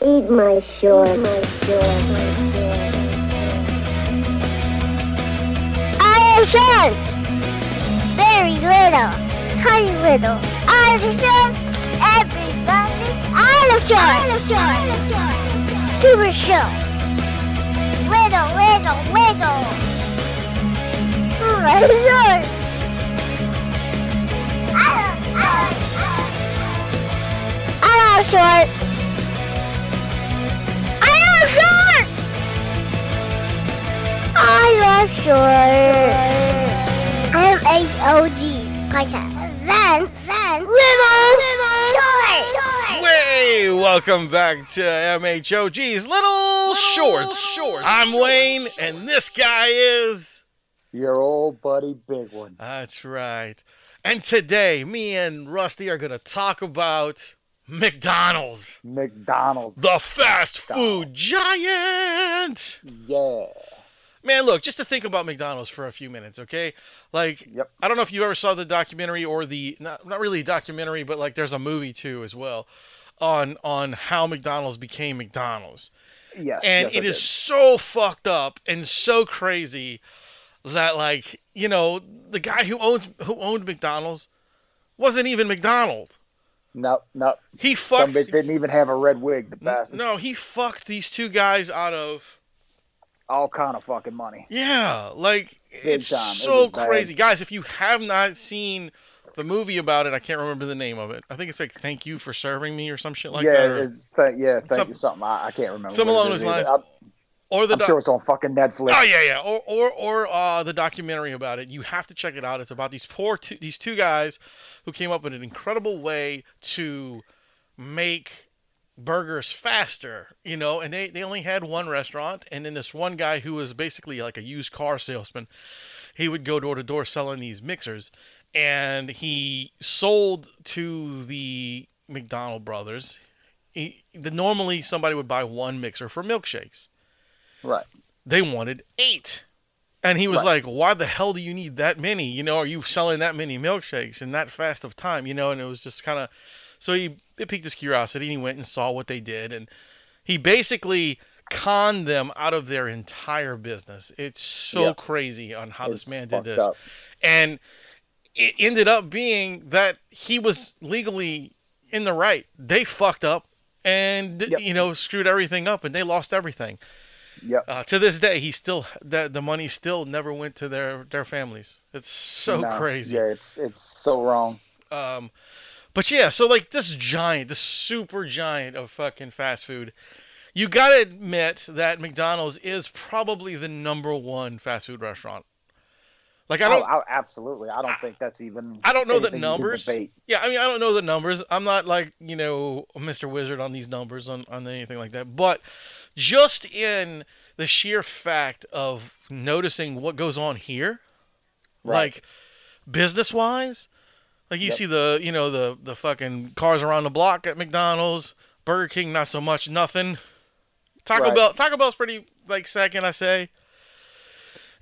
Eat my short. Eat my short. My short. I am short. Very little. Tiny little. I am short. Everybody. I am short. I am short. Super short. Little, little, little. I am short. I am, I am, I am short. I am short. I H-O-G. Podcast. Zen, Zen, little, short. Way, welcome back to MHOG's Little Shorts. Shorts. I'm Wayne, and this guy is. Your old buddy, big one. That's right. And today, me and Rusty are going to talk about McDonald's, McDonald's. the fast food giant. yeah. Man, look, just to think about McDonald's for a few minutes, okay? Like, Yep. I don't know if you ever saw the documentary or the not not really a documentary, but like there's a movie too as well on on how McDonald's became McDonald's. Yes. And yes, I it is did. so fucked up and so crazy that like, you know, the guy who owns who owned McDonald's wasn't even McDonald. No, no. He Some fucked bitch didn't even have a red wig. The bastard. No, he fucked these two guys out of All kind of fucking money. Yeah, like it's time. It so bad. crazy, guys. If you have not seen the movie about it, I can't remember the name of it. I think it's like "Thank You for Serving Me" or some shit like yeah, that, or, it's, th- yeah. Thank Some- you. Something I, I can't remember. some it along those lines. I'm, or the I'm doc- sure it's on fucking Netflix. oh yeah, yeah, or or or uh, the documentary about it. You have to check it out. It's about these poor two, these two guys who came up with an incredible way to make burgers faster, you know, and they, they only had one restaurant and then this one guy who was basically like a used car salesman, he would go door to door selling these mixers and he sold to the McDonald brothers. He, the, normally somebody would buy one mixer for milkshakes. Right. They wanted eight. And he was Right. like, "Why the hell do you need that many? You know, are you selling that many milkshakes in that fast of time? You know?" And it was just kind of, so he it piqued his curiosity, and he went and saw what they did, and he basically conned them out of their entire business. It's so crazy on how It's this man did this, up. and it ended up being that he was legally in the right. They fucked up, and Yep. you know screwed everything up, and they lost everything. Yep. Uh, to this day, he still that the money still never went to their their families. It's so No, crazy. Yeah, it's it's so wrong. Um, but yeah, so like this giant, this super giant of fucking fast food, you gotta admit that McDonald's is probably the number one fast food restaurant. Like I Oh, don't, I, absolutely. I don't think that's even. I don't know the anything you can numbers. Yeah, I mean, I don't know the numbers. I'm not like, you know, Mr. Wizard on these numbers on, on anything like that. But just in the sheer fact of noticing what goes on here, Right. like business wise, like you Yep. see the, you know, the, the fucking cars around the block at McDonald's, Burger King, not so much, nothing. Taco Right. Bell, Taco Bell's pretty like second, I say.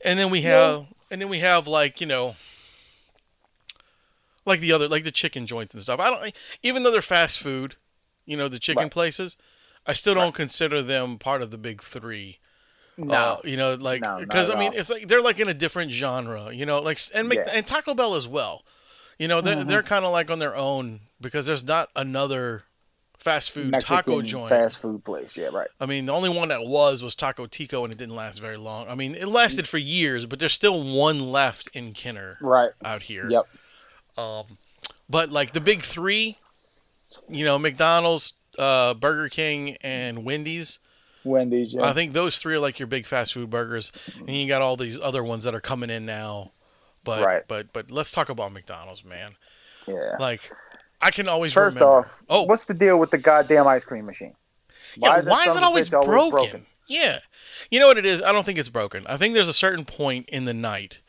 And then we Yeah. have, and then we have like, you know, like the other like the chicken joints and stuff. I don't even though they're fast food, you know, the chicken Right. places, I still don't Right. consider them part of the big 3. No. Uh, you know, like No, because I mean, all. it's like they're like in a different genre, you know, like and Mc, Yeah. and Taco Bell as well. You know, they're Mhm. they're kind of like on their own because there's not another fast food Mexican taco joint. fast food place. Yeah, right. I mean, the only one that was was Taco Tico, and it didn't last very long. I mean, it lasted for years, but there's still one left in Kenner Right. out here. Yep. Um, but like the big three, you know, McDonald's, uh, Burger King, and Wendy's. Wendy's. Yeah. I think those three are like your big fast food burgers, and you got all these other ones that are coming in now. But Right. but but let's talk about McDonald's, man. yeah. Like, I can always First remember. off, oh, what's the deal with the goddamn ice cream machine? yeah, that why is it of a always broken? Yeah, you know what it is. I don't think it's broken. I think there's a certain point in the night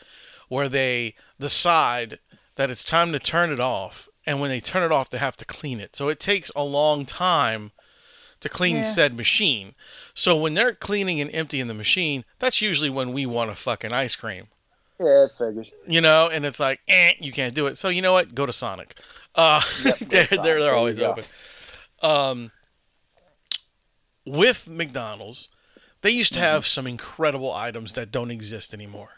where they decide that it's time to turn it off, and when they turn it off, they have to clean it. So it takes a long time to clean Yeah. said machine. So when they're cleaning and emptying the machine, that's usually when we want a fucking ice cream. Yeah, it figures. You know, and it's like, eh, you can't do it. So you know what? Go to Sonic. Uh, Yep, they're Sonic. they're, they're always open. Um, with McDonald's, they used to have some incredible items that don't exist anymore.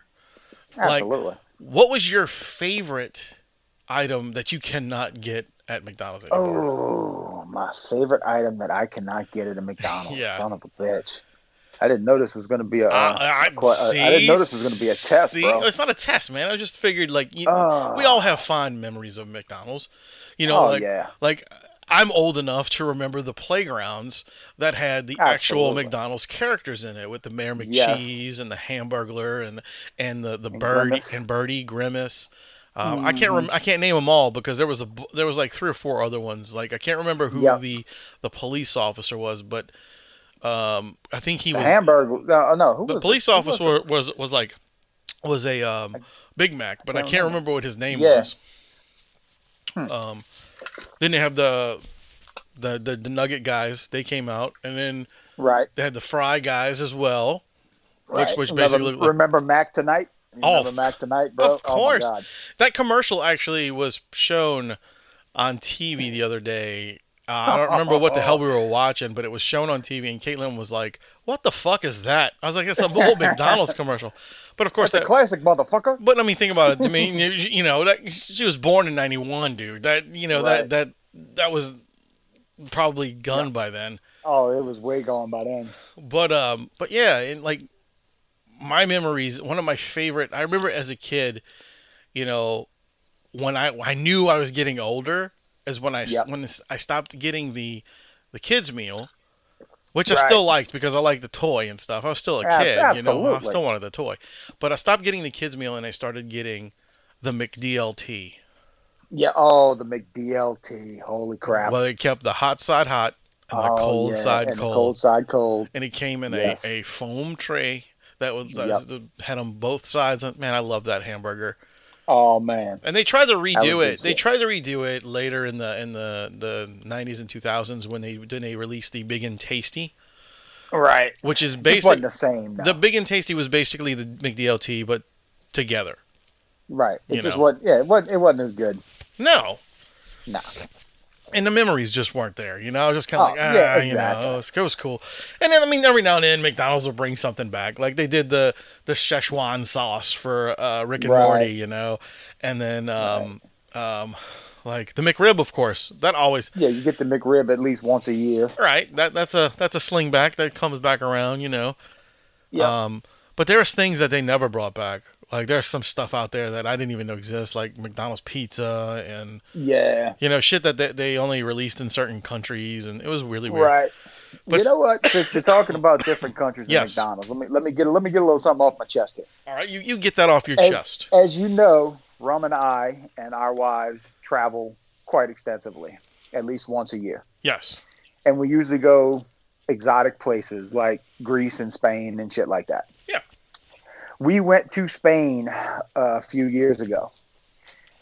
Like- Absolutely. What was your favorite item that you cannot get at McDonald's anymore? oh, my favorite item that I cannot get at a McDonald's. Yeah. Son of a bitch. I didn't know this was going to be a. Uh, Uh, I, quite- I- I didn't know this was gonna be a test, see? bro. It's not a test, man. I just figured like you, Oh. we all have fond memories of McDonald's. You know, oh like yeah. like I'm old enough to remember the playgrounds that had the actual McDonald's characters in it with the Mayor Yes. McCheese and the Hamburglar and and the the And Birdie Grimace. and Birdie Grimace. Um, I can't Mhm. rem- I can't name them all because there was a there was like three or four other ones. Like I can't remember who Yep. the the police officer was, but um, I think he The was hamburger. No, no. Who the was police was officer was was like was a um, Big Mac, but I can't can't remember. remember what his name Yeah. was. Hmm. Um, then they have the, the the the Nugget guys. They came out, and then Right. they had the Fry guys as well. right. which remember, basically like- remember Mac tonight. You Oh, remember Mac tonight, bro? of course. Oh my God. That commercial actually was shown on TV the other day. Uh, I don't remember what the hell we were watching, but it was shown on TV, and Caitlin was like, "What the fuck is that?" I was like, "It's a old McDonald's commercial." But of course, That's a that, classic, motherfucker. But I mean, think about it. I mean, you, you know, that she was born in '91, dude. That you know Right. that that that was probably gone by then. Oh, it was way gone by then. But um, but yeah, and like my memories, one of my favorite. I remember as a kid, you know, when I I knew I was getting older, is when I Yep. when I stopped getting the the kids meal. Which I still liked because I liked the toy and stuff. I was still a kid, you know. I still wanted the toy, but I stopped getting the kids meal and I started getting the McDLT. Yeah. Oh, the McDLT. Holy crap. Well, they kept the hot side hot and the oh, cold yeah, side cold. Cold side cold. and it came in Yes. a, a foam tray that was Yep. that had on both sides. Man, I love that hamburger. Oh man. And they tried to redo it. They tried to redo it later in the in the the 90s and 2000s when they when they released the Big and Tasty, Right. which is basically the same. No. the Big and Tasty was basically the McDLT but together. right. It you just know. Yeah. It wasn't. It wasn't as good. No, No. And the memories just weren't there. You know, I was just kind of Oh, like, ah, yeah, you know, it was, it was cool. And then I mean, every now and then McDonald's will bring something back, like they did the the Szechuan sauce for uh, Rick and Right. Morty, you know, and then um, um, like the McRib, of course, that always Yeah. You get the McRib at least once a year. right. That that's a that's a sling back that comes back around, you know. Yeah. Um, but there's things that they never brought back. Like there's some stuff out there that I didn't even know exist, like McDonald's pizza and yeah. you know shit that they, they only released in certain countries, and it was really weird. Right. But- you know what? Since you're talking about different countries and Yes. McDonald's, let me let me get let me get a little something off my chest here. All right, you, you get that off your As, chest. as you know, Rum and I and our wives travel quite extensively, at least once a year, Yes. and we usually go exotic places like Greece and Spain and shit like that. We went to Spain uh, a few years ago.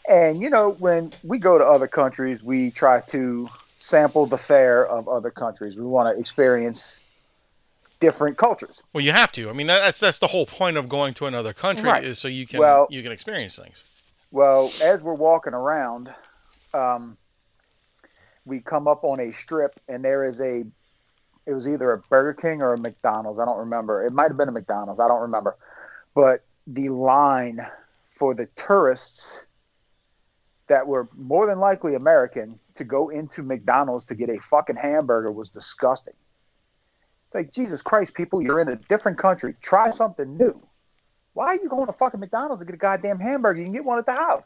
And you know, when we go to other countries, we try to sample the fare of other countries. We want to experience different cultures. Well, you have to. I mean, that's that's the whole point of going to another country Right. is so you can Well- you can experience things. Well, as we're walking around, um, we come up on a strip, and there is a. It was either a Burger King or a McDonald's. I don't remember. It might have been a McDonald's. I don't remember. But the line for the tourists that were more than likely American to go into McDonald's to get a fucking hamburger was disgusting. It's like Jesus Christ, people, you're in a different country. Try something new. Why are you going to fucking McDonald's to get a goddamn hamburger? You can get one at the house.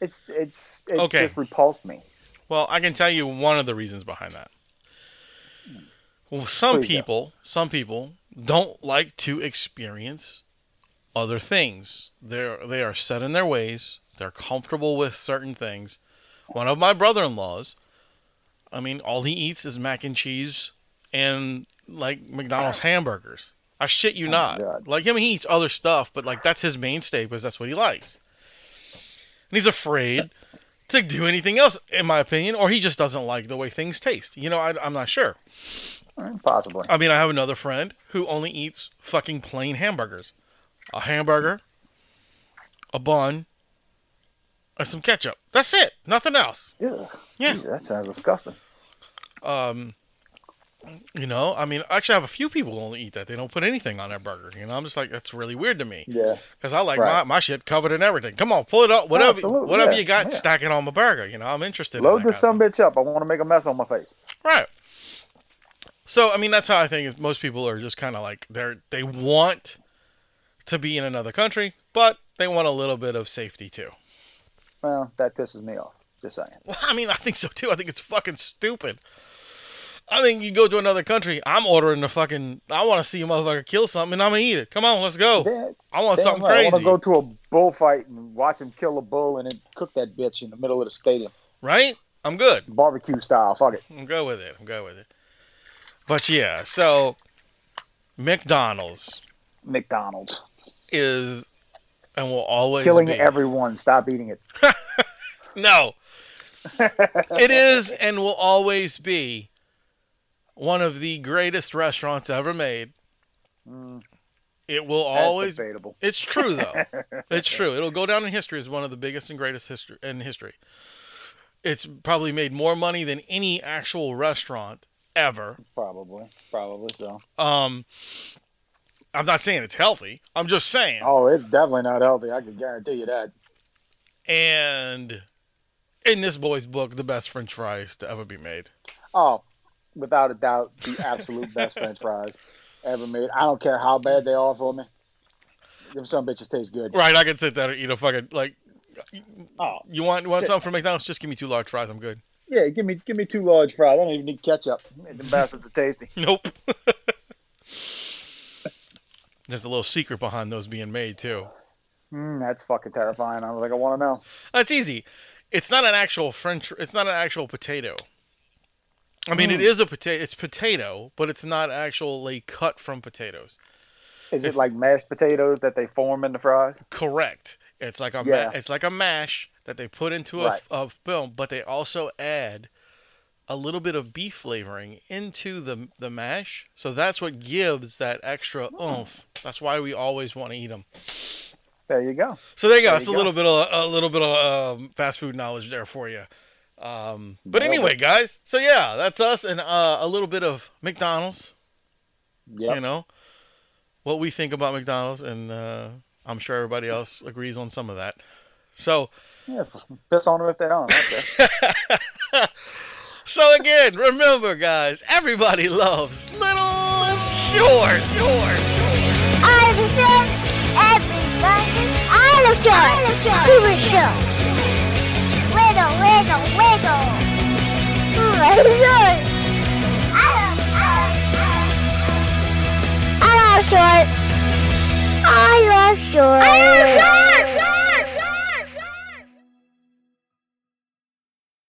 It's it's it Okay. just repulsed me. Well, I can tell you one of the reasons behind that. Well, some Please people, some people don't like to experience other things. They're they are set in their ways. They're comfortable with certain things. One of my brother-in-laws, I mean, all he eats is mac and cheese and like McDonald's hamburgers. I shit you Oh not. Like him, he eats other stuff, but like that's his mainstay because that's what he likes. And he's afraid to do anything else, in my opinion, or he just doesn't like the way things taste. You know, I, I'm not sure. Possibly. I mean, I have another friend who only eats fucking plain hamburgers a hamburger, a bun, and some ketchup. That's it. Nothing else. Ugh. Yeah. That sounds disgusting. Um, You know, I mean, actually, I have a few people who only eat that. They don't put anything on their burger. You know, I'm just like, that's really weird to me Yeah. because I like Right. my, my shit covered in everything. Come on, pull it up, whatever, Absolutely, whatever yeah, you got, yeah. stack it on my burger. You know, I'm interested. Load that this some bitch up. I want to make a mess on my face. right. So, I mean, that's how I think is most people are just kind of like they're they want to be in another country, but they want a little bit of safety too. Well, that pisses me off. Just saying. Well, I mean, I think so too. I think it's fucking stupid. I think you go to another country. I'm ordering the fucking. I want to see a motherfucker kill something, and I'm gonna eat it. Come on, let's go. Damn, I want something right. I want to go to a bullfight and watch him kill a bull and then cook that bitch in the middle of the stadium, right? I'm good. barbecue style. Fuck it. I'm good with it. I'm good with it. But yeah, so McDonald's McDonald's is and will always killing be. everyone. Stop eating it. no, it is and will always be one of the greatest restaurants ever made. Mm, It will that's always. debatable. It's true though. It's true. It'll go down in history as one of the biggest and greatest history in history. It's probably made more money than any actual restaurant ever. Probably, probably so. Um, I'm not saying it's healthy. I'm just saying. Oh, it's definitely not healthy. I can guarantee you that. And in this boy's book, the best French fries to ever be made. Oh, without a doubt, the absolute best French fries ever made. I don't care how bad they are for me. Them some bitches taste good. Right? I could sit there and eat a fucking like. Oh, You want you want something from McDonald's? Just give me two large fries. I'm good. Yeah. Give me, give me two large fries. I don't even need ketchup. Them bastards are tasty. Nope. There's a little secret behind those being made too. Mm, that's fucking terrifying. I was like, I want to know. That's easy. It's not an actual French. It's not an actual potato. I mean, it Mm. is a potato. It's potato, but it's not actually cut from potatoes. Is it like mashed potatoes that they form in the fries? Correct. It's like a Yeah. ma- it's like a mash that they put into a, Right. a film, but they also add a little bit of beef flavoring into the the mash. So that's what gives that extra oomph. That's why we always want to eat them. There you go. So there you go. There That's you a go. little bit of a little bit of um, fast food knowledge there for you. Um, but anyway, guys. So yeah, that's us and uh, a little bit of McDonald's. Yep. You know what we think about McDonald's, and uh, I'm sure everybody else agrees on some of that. So. Yeah, piss on them if they don't. Okay. So again, remember, guys, everybody loves little short. Short. I'm short. Everybody. I'm short. Super short. Wiggle, wiggle, wiggle. I'm. I love short. I love short. I love